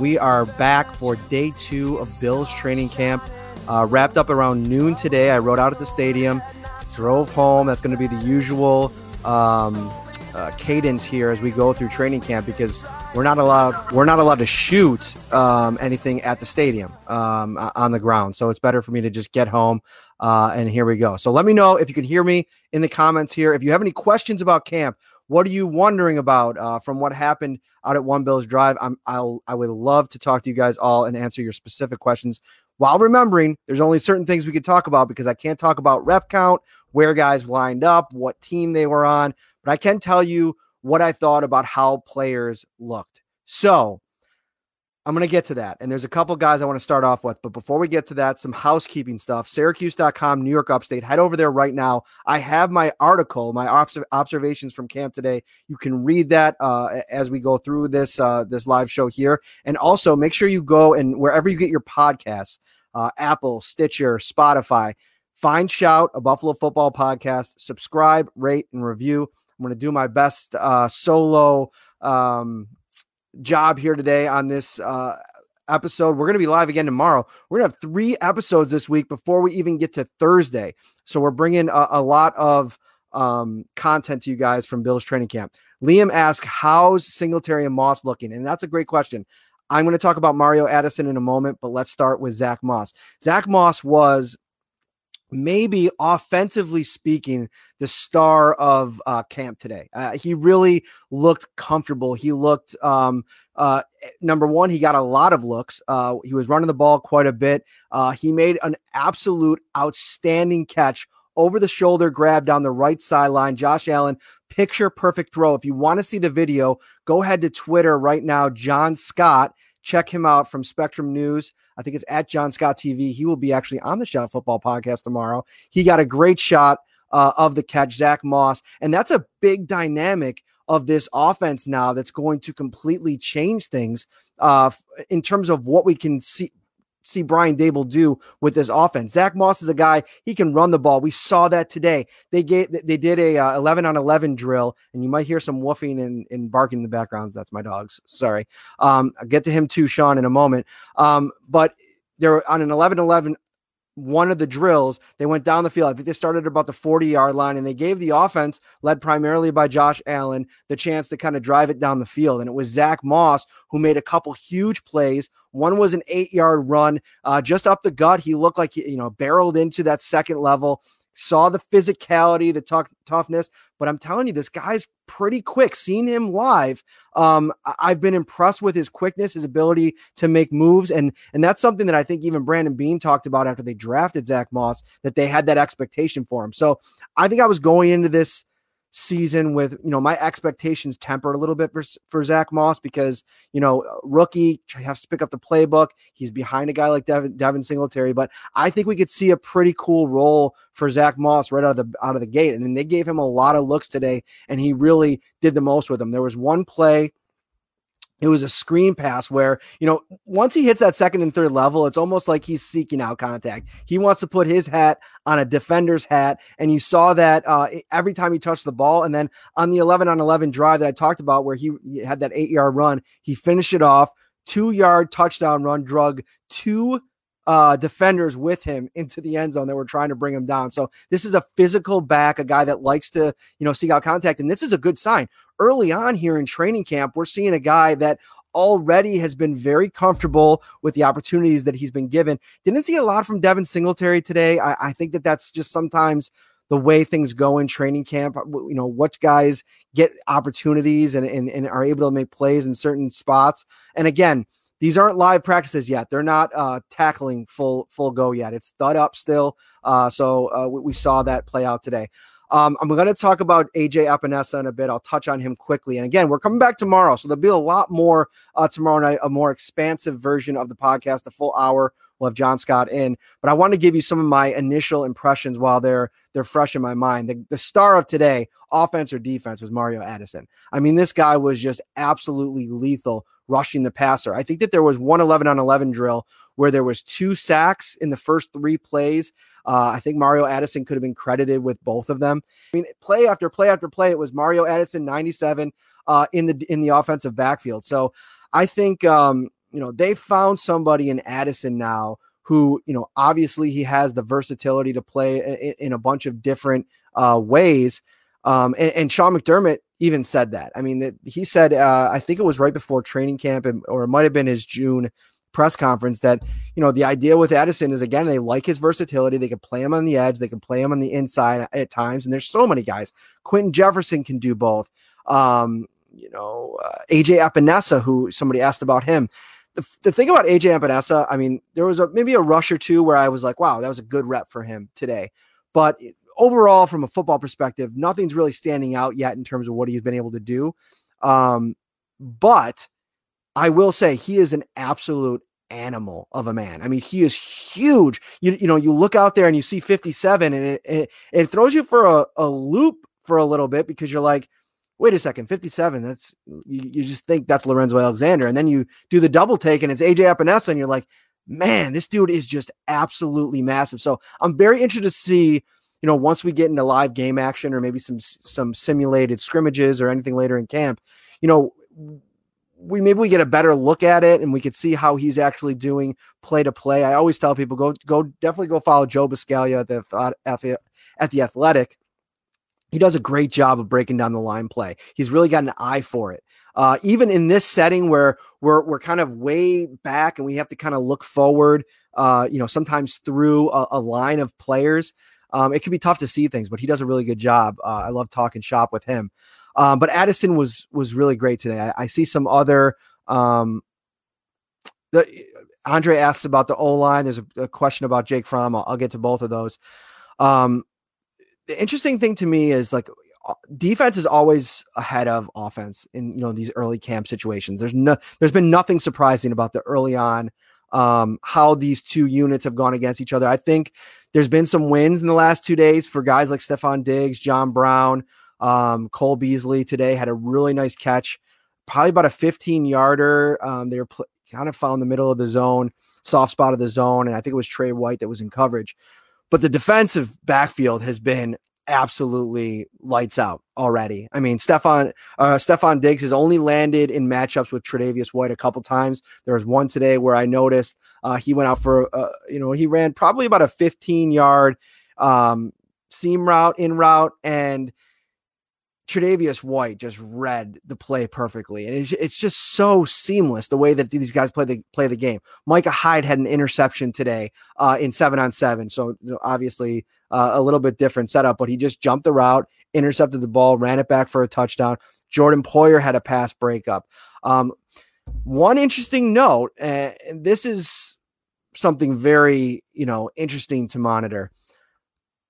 We are back for day two of Bills training camp. Uh, wrapped up around noon today. I rode out at the stadium, drove home. That's going to be the usual um, uh, cadence here as we go through training camp because we're not allowed we're not allowed to shoot um, anything at the stadium um, on the ground. So it's better for me to just get home. Uh, and here we go. So let me know if you can hear me in the comments here. If you have any questions about camp, what are you wondering about uh, from what happened out at One Bills Drive? I'm, I'll I would love to talk to you guys all and answer your specific questions. While remembering, there's only certain things we could talk about because I can't talk about rep count, where guys lined up, what team they were on, but I can tell you what I thought about how players looked. So I'm going to get to that. And there's a couple guys I want to start off with. But before we get to that, some housekeeping stuff. Syracuse.com, New York Upstate. Head over there right now. I have my article, my obs- observations from camp today. You can read that uh, as we go through this uh, this live show here. And also make sure you go and wherever you get your podcasts, uh, Apple, Stitcher, Spotify, find Shout, a Buffalo football podcast. Subscribe, rate, and review. I'm going to do my best uh, solo. Um, job here today on this uh, episode. We're going to be live again tomorrow. We're going to have three episodes this week before we even get to Thursday. So we're bringing a, a lot of um, content to you guys from Bill's training camp. Liam asked, How's Singletary and Moss looking? And that's a great question. I'm going to talk about Mario Addison in a moment, but let's start with Zack Moss. Zack Moss was maybe offensively speaking, the star of uh, camp today. Uh, he really looked comfortable. He looked, um, uh, number one, he got a lot of looks. Uh, he was running the ball quite a bit. Uh, he made an absolute outstanding catch over the shoulder grab down the right sideline. Josh Allen, picture perfect throw. If you want to see the video, go ahead to Twitter right now, John Scott. Check him out from Spectrum News. I think it's at John Scott TV. He will be actually on the Shout Football podcast tomorrow. He got a great shot uh, of the catch, Zack Moss. And that's a big dynamic of this offense now that's going to completely change things uh, in terms of what we can see see Brian Daboll do with this offense. Zack Moss is a guy he can run the ball. We saw that today. They gave they did a uh, 11 on 11 drill, and you might hear some woofing and, and barking in the backgrounds. That's my dogs. Sorry. Um, I'll get to him too, Sean, in a moment. Um, but they're on an 11 11 one of the drills, they went down the field. I think they started about the 40 yard line and they gave the offense, led primarily by Josh Allen, the chance to kind of drive it down the field. And it was Zack Moss who made a couple huge plays. One was an eight yard run uh, just up the gut. He looked like he, you know, barreled into that second level saw the physicality, the t- toughness. But I'm telling you, this guy's pretty quick. Seeing him live, um, I- have been impressed with his quickness, his ability to make moves, and and that's something that I think even Brandon Beane talked about after they drafted Zack Moss, that they had that expectation for him. So I think I was going into this season with you know my expectations tempered a little bit for, for Zack Moss because you know rookie has to pick up the playbook. He's behind a guy like Devin, Devin Singletary, but I think we could see a pretty cool role for Zack Moss right out of the out of the gate. And then they gave him a lot of looks today, and he really did the most with them. There was one play it was a screen pass where you know once he hits that second and third level it's almost like he's seeking out contact. He wants to put his hat on a defender's hat and you saw that uh, every time he touched the ball and then on the 11 on 11 drive that i talked about where he, he had that eight yard run he finished it off two yard touchdown run drug two uh, defenders with him into the end zone that were trying to bring him down. So this is a physical back, a guy that likes to, you know, seek out contact. And this is a good sign. Early on here in training camp, we're seeing a guy that already has been very comfortable with the opportunities that he's been given. Didn't see a lot from Devin Singletary today. I, I think that that's just sometimes the way things go in training camp. You know, what guys get opportunities and, and, and are able to make plays in certain spots. And again, these aren't live practices yet. They're not uh, tackling full full go yet. It's thud up still. Uh, so uh, we, we, saw that play out today. Um, I'm going to talk about AJ Epenesa in a bit. I'll touch on him quickly. And again, we're coming back tomorrow, so there'll be a lot more uh, tomorrow night, a more expansive version of the podcast, the full hour. We'll have John Scott in, but I want to give you some of my initial impressions while they're they're fresh in my mind. The, the star of today, offense or defense, was Mario Addison. I mean, this guy was just absolutely lethal rushing the passer. I think that there was one 11 on 11 drill where there was two sacks in the first three plays. Uh, I think Mario Addison could have been credited with both of them. I mean, play after play after play, it was Mario Addison 97 uh, in the in the offensive backfield. So I think um, you know they found somebody in Addison now who you know obviously he has the versatility to play in, in a bunch of different uh, ways. Um, and, and, Sean McDermott even said that. I mean, that he said, uh, I think it was right before training camp, or it might have been his June press conference that you know the idea with Addison is again they like his versatility. They can play him on the edge, they can play him on the inside at times, and there's so many guys. Quinton Jefferson can do both. Um, you know, uh, AJ Epenesa, who somebody asked about him. The, the thing about AJ Epenesa, I mean, there was a maybe a rush or two where I was like, wow, that was a good rep for him today. But overall, from a football perspective, nothing's really standing out yet in terms of what he's been able to do. Um, but I will say he is an absolute animal of a man. I mean, he is huge. You, you know, you look out there and you see 57 and it, it, it throws you for a, a loop for a little bit because you're like, wait a second, 57. That's you, you just think that's Lorenzo Alexander. And then you do the double take and it's AJ Epenesa and you're like, man, this dude is just absolutely massive. So I'm very interested to see, you know, once we get into live game action or maybe some some simulated scrimmages or anything later in camp, you know, we maybe we get a better look at it and we could see how he's actually doing play to play. I always tell people go go definitely go follow Joe Buscaglia at the at the Athletic. He does a great job of breaking down the line play. He's really got an eye for it. Uh, even in this setting where we're we're kind of way back and we have to kind of look forward, uh, you know, sometimes through a, a line of players, um, it can be tough to see things. But he does a really good job. Uh, I love talking shop with him. Um, but Addison was was really great today. I, I see some other. Um, the Andre asks about the O line. There's a, a, question about Jake Fromm. I'll, I'll, get to both of those. Um, the interesting thing to me is like uh, defense is always ahead of offense in you know these early camp situations. There's no there's been nothing surprising about the early on um, how these two units have gone against each other. I think there's been some wins in the last two days for guys like Stefon Diggs, John Brown. Um, Cole Beasley today had a really nice catch, probably about a 15 yarder. Um, they were pl- kind of found the middle of the zone, soft spot of the zone, and I think it was Tre White that was in coverage. But the defensive backfield has been absolutely lights out already. I mean, Stefon uh, Stefon Diggs has only landed in matchups with Tre'Davious White a couple times. There was one today where I noticed uh, he went out for uh, you know he ran probably about a 15 yard um, seam route in route and Tre'Davious White just read the play perfectly, and it's, it's just so seamless the way that these guys play the play the game. Micah Hyde had an interception today uh, in seven on seven, so obviously uh, a little bit different setup, but he just jumped the route, intercepted the ball, ran it back for a touchdown. Jordan Poyer had a pass breakup. Um, one interesting note, and this is something very you know interesting to monitor.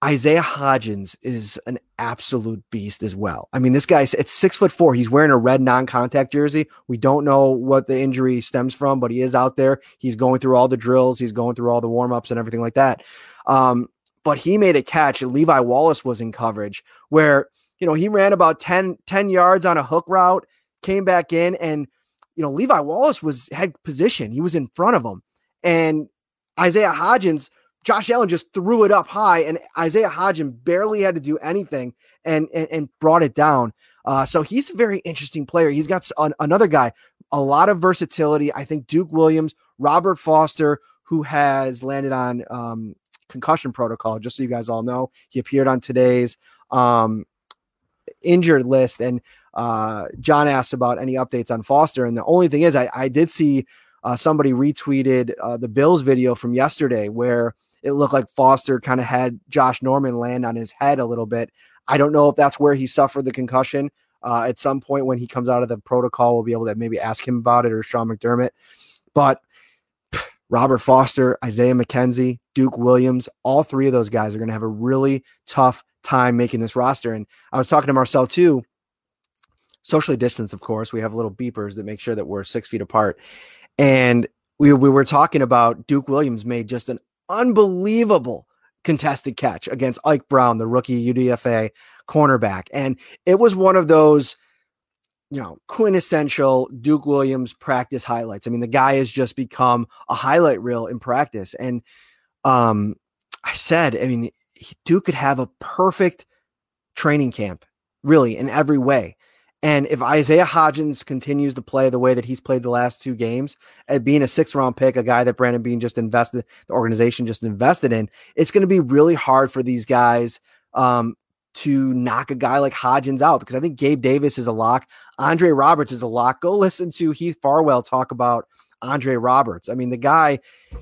Isaiah Hodgins is an absolute beast as well. I mean, this guy's it's six foot four. He's wearing a red non-contact jersey. We don't know what the injury stems from, but he is out there. He's going through all the drills. He's going through all the warm-ups and everything like that. Um, but he made a catch. Levi Wallace was in coverage where, you know, he ran about 10, 10 yards on a hook route, came back in, and you know, Levi Wallace was had position. He was in front of him. And Isaiah Hodgins Josh Allen just threw it up high, and Isaiah Hodgins barely had to do anything and and, and brought it down. Uh, so he's a very interesting player. He's got an, another guy, a lot of versatility. I think Duke Williams, Robert Foster, who has landed on um, concussion protocol. Just so you guys all know, he appeared on today's um, injured list. And uh, John asked about any updates on Foster, and the only thing is, I, I did see uh, somebody retweeted uh, the Bills video from yesterday where it looked like Foster kind of had Josh Norman land on his head a little bit. I don't know if that's where he suffered the concussion. Uh, at some point when he comes out of the protocol, we'll be able to maybe ask him about it or Sean McDermott. But Robert Foster, Isaiah McKenzie, Duke Williams, all three of those guys are going to have a really tough time making this roster. And I was talking to Marcel too, socially distanced, of course. We have little beepers that make sure that we're six feet apart. And we, we were talking about Duke Williams made just an unbelievable contested catch against Ike Brown, the rookie UDFA cornerback. And it was one of those, you know, quintessential Duke Williams practice highlights. I mean, the guy has just become a highlight reel in practice. And um, I said, I mean, Duke could have a perfect training camp, really, in every way. And if Isaiah Hodgins continues to play the way that he's played the last two games, at being a six round pick, a guy that Brandon Beane just invested, the organization just invested in, it's going to be really hard for these guys um, to knock a guy like Hodgins out because I think Gabe Davis is a lock. Andre Roberts is a lock. Go listen to Heath Farwell talk about Andre Roberts. I mean, the guy,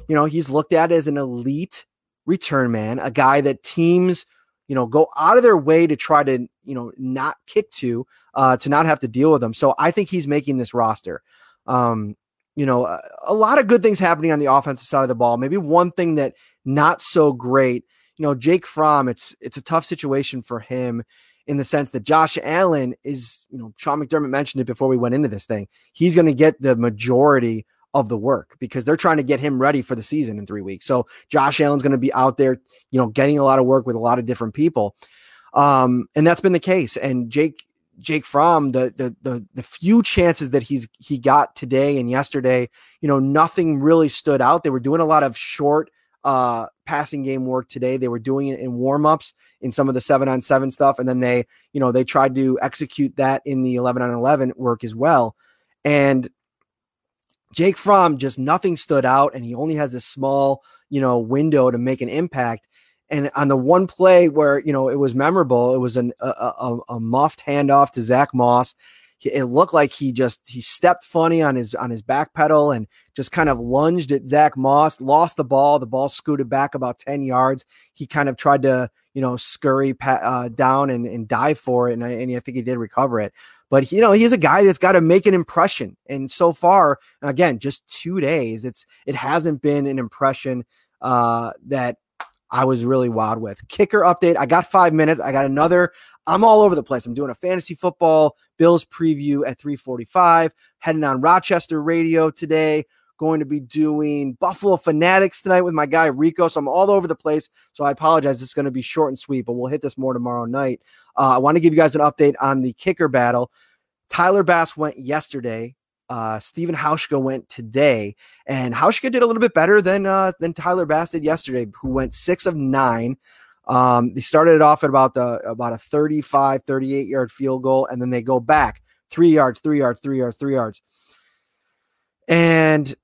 you know, he's looked at as an elite return man, a guy that teams you know, go out of their way to try to, you know, not kick to, uh, to not have to deal with them. So I think he's making this roster. Um, you know, a, a lot of good things happening on the offensive side of the ball. Maybe one thing that not so great, you know, Jake Fromm, it's it's a tough situation for him in the sense that Josh Allen is, you know, Sean McDermott mentioned it before we went into this thing. He's going to get the majority of the work because they're trying to get him ready for the season in three weeks. So Josh Allen's going to be out there, you know, getting a lot of work with a lot of different people. Um, and that's been the case. And Jake, Jake Fromm, the, the the the few chances that he's he got today and yesterday, you know, nothing really stood out. They were doing a lot of short uh passing game work today. They were doing it in warm-ups in some of the 7 on 7 stuff and then they, you know, they tried to execute that in the 11 on 11 work as well. And Jake Fromm just nothing stood out, and he only has this small, you know, window to make an impact. And on the one play where you know it was memorable, it was an, a, a, a muffed handoff to Zack Moss. It looked like he just he stepped funny on his on his back pedal and just kind of lunged at Zack Moss, lost the ball. The ball scooted back about ten yards. He kind of tried to you know scurry uh, down and, and dive for it, and I, and I think he did recover it. But you know, he's a guy that's got to make an impression. And so far, again, just two days, it's it hasn't been an impression uh, that I was really wild with. Kicker update. I got five minutes. I got another. I'm all over the place. I'm doing a fantasy football Bills preview at 345, heading on Rochester radio today going to be doing Buffalo Fanatics tonight with my guy Rico. So I'm all over the place. So I apologize. It's going to be short and sweet, but we'll hit this more tomorrow night. Uh, I want to give you guys an update on the kicker battle. Tyler Bass went yesterday. Uh, Stephen Hauschka went today, and Hauschka did a little bit better than uh, than Tyler Bass did yesterday, who went six of nine. Um, they started it off at about the about a 35, 38 yard field goal, and then they go back three yards, three yards, three yards, three yards. And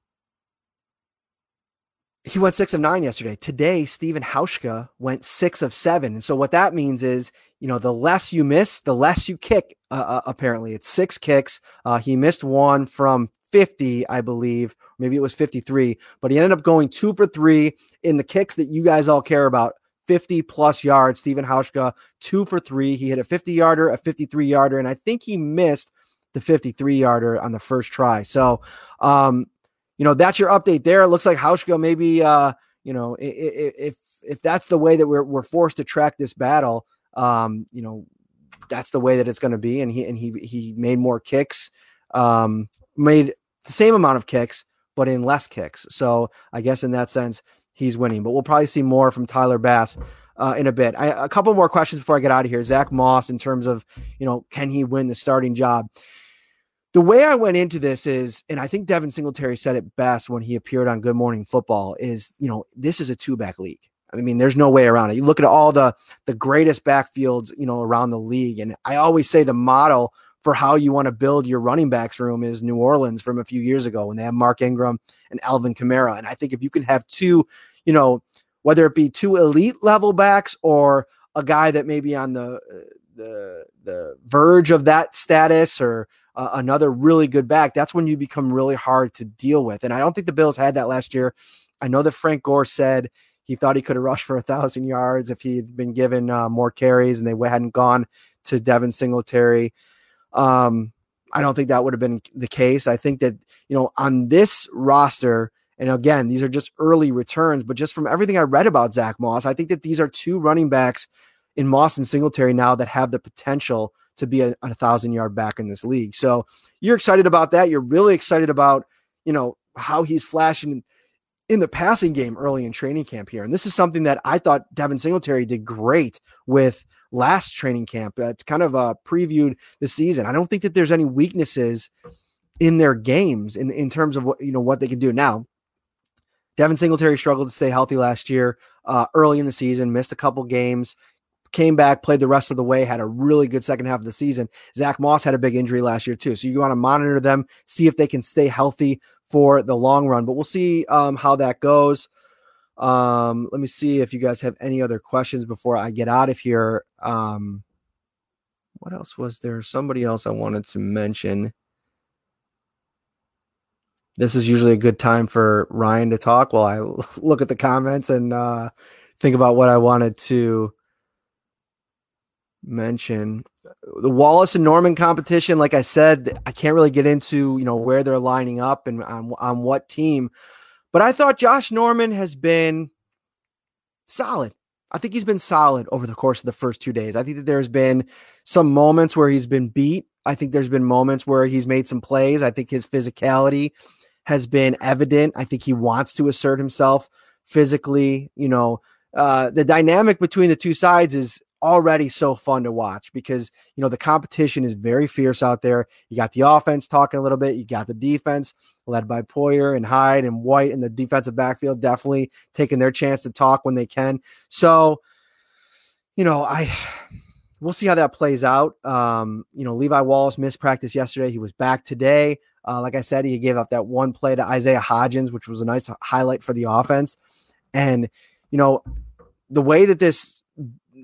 he went six of nine yesterday. Today, Stephen Hauschka went six of seven. And so what that means is, you know, the less you miss, the less you kick. Uh, uh, apparently, it's six kicks. Uh, he missed one from 50, I believe. Maybe it was 53, but he ended up going two for three in the kicks that you guys all care about. 50 plus yards. Stephen Hauschka, two for three. He hit a 50 yarder, a 53 yarder, and I think he missed the 53 yarder on the first try. So, um, you know, that's your update there. It looks like Hauschka maybe, uh, you know, if if that's the way that we're we're forced to track this battle, um, you know, that's the way that it's going to be. And he and he he made more kicks, um, made the same amount of kicks, but in less kicks. So I guess in that sense, he's winning. But we'll probably see more from Tyler Bass uh, in a bit. I, a couple more questions before I get out of here. Zack Moss, in terms of you know, can he win the starting job? The way I went into this is, and I think Devin Singletary said it best when he appeared on Good Morning Football, is you know, this is a two back league. I mean, there's no way around it. You look at all the the greatest backfields, you know, around the league. And I always say the model for how you want to build your running backs room is New Orleans from a few years ago when they have Mark Ingram and Alvin Kamara. And I think if you can have two, you know, whether it be two elite level backs or a guy that maybe on the uh, the the verge of that status or uh, another really good back, that's when you become really hard to deal with. And I don't think the Bills had that last year. I know that Frank Gore said he thought he could have rushed for a thousand yards if he had been given uh, more carries and they hadn't gone to Devin Singletary. Um, I don't think that would have been the case. I think that you know on this roster And again, these are just early returns, but just from everything I read about Zack Moss, I think that these are two running backs in Moss and Singletary now that have the potential to be a, a thousand yard back in this league. So you're excited about that. You're really excited about, you know, how he's flashing in the passing game early in training camp here. And this is something that I thought Devin Singletary did great with last training camp. Uh, it's kind of uh, previewed the season. I don't think that there's any weaknesses in their games in, in terms of what you know what they can do now. Devin Singletary struggled to stay healthy last year, uh, early in the season, missed a couple games, came back, played the rest of the way, had a really good second half of the season. Zack Moss had a big injury last year too, so you want to monitor them, see if they can stay healthy for the long run. But we'll see um, how that goes. Um, let me see if you guys have any other questions before I get out of here. Um, what else was there? Somebody else I wanted to mention. This is usually a good time for Ryan to talk while I look at the comments and uh, think about what I wanted to mention. The Wallace and Norman competition, like I said, I can't really get into you know where they're lining up and on, on what team but I thought Josh Norman has been solid. I think he's been solid over the course of the first two days. I think that there's been some moments where he's been beat. I think there's been moments where he's made some plays. I think his physicality has been evident. I think he wants to assert himself physically. You know, uh, the dynamic between the two sides is already so fun to watch because you know the competition is very fierce out there. You got the offense talking a little bit, you got the defense led by Poyer and Hyde and White and the defensive backfield definitely taking their chance to talk when they can. So, you know, I we'll see how that plays out. Um, you know, Levi Wallace missed practice yesterday. He was back today. Uh, like I said, he gave up that one play to Isaiah Hodgins, which was a nice highlight for the offense. And you know, the way that this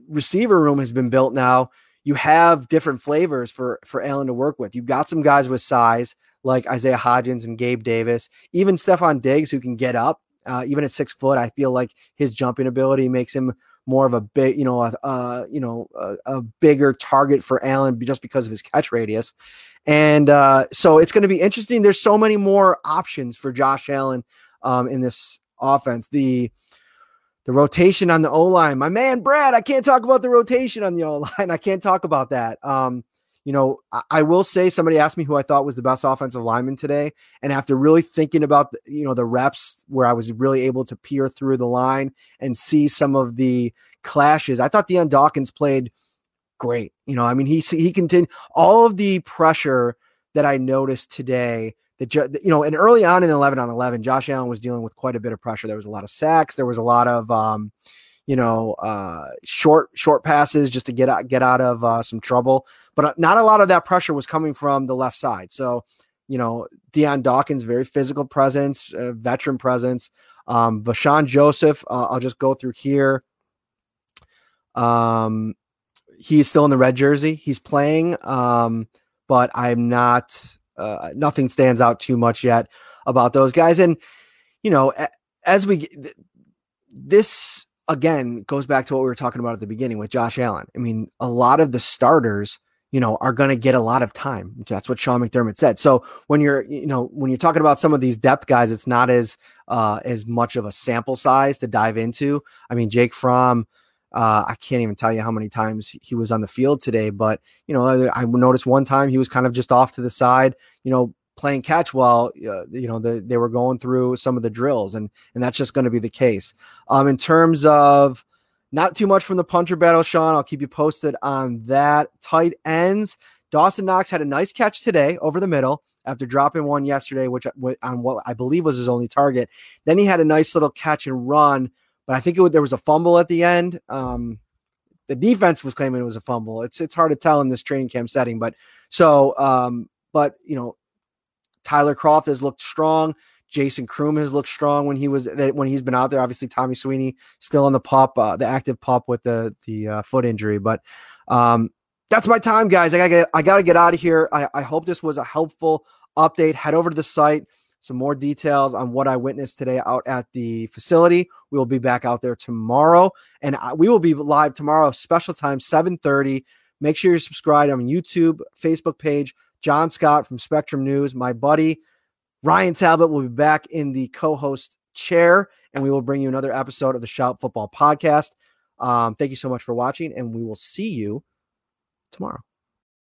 receiver room has been built now, you have different flavors for for Allen to work with. You've got some guys with size like Isaiah Hodgins and Gabe Davis, even Stefon Diggs who can get up. Uh, even at six foot, I feel like his jumping ability makes him more of a big, you know, a, you know, a, a, bigger target for Allen just because of his catch radius. And uh, so it's going to be interesting. There's so many more options for Josh Allen um, in this offense. The the rotation on the O line. My man Brad, I can't talk about the rotation on the O line. I can't talk about that. Um, you know, I, I, will say somebody asked me who I thought was the best offensive lineman today, and after really thinking about the, you know the reps where I was really able to peer through the line and see some of the clashes, I thought Dion Dawkins played great. You know, I mean he he continued all of the pressure that I noticed today that you know, and early on in 11 on 11, Josh Allen was dealing with quite a bit of pressure. There was a lot of sacks. There was a lot of, um, you know, uh, short short passes just to get out get out of uh, some trouble. But uh, not a lot of that pressure was coming from the left side. So, you know, Dion Dawkins, very physical presence, uh, veteran presence. Um, Vosean Joseph, uh, I'll just go through here. Um, he's still in the red jersey. He's playing, um, but I'm not uh, nothing stands out too much yet about those guys. And, you know, as we this again goes back to what we were talking about at the beginning with Josh Allen. I mean, a lot of the starters, you know, are going to get a lot of time. That's what Sean McDermott said. So when you're, you know, when you're talking about some of these depth guys, it's not as uh, as much of a sample size to dive into. I mean, Jake Fromm uh, I can't even tell you how many times he was on the field today, but you know, I, noticed one time he was kind of just off to the side, you know, playing catch while uh, you know the, they were going through some of the drills, and and that's just going to be the case. Um, in terms of not too much from the punter battle, Sean. I'll keep you posted on that. Tight ends. Dawson Knox had a nice catch today over the middle after dropping one yesterday, which on what I believe was his only target. Then he had a nice little catch and run but I think it, there was a fumble at the end. Um, the defense was claiming it was a fumble. It's it's hard to tell in this training camp setting, but so um, but you know, Tyler Kroft has looked strong. Jason Croom has looked strong when he was when he's been out there. Obviously, Tommy Sweeney still on the pop, uh, the active pop with the the uh, foot injury. But um, that's my time, guys. I gotta get I gotta get out of here. I, I hope this was a helpful update. Head over to the site some more details on what I witnessed today out at the facility. We will be back out there tomorrow, and we will be live tomorrow, special time, 7:30. Make sure you're subscribed on YouTube, Facebook page. John Scott from Spectrum News, my buddy, Ryan Talbot will be back in the co-host chair, and we will bring you another episode of the Shout Football Podcast. Um, thank you so much for watching, and we will see you tomorrow.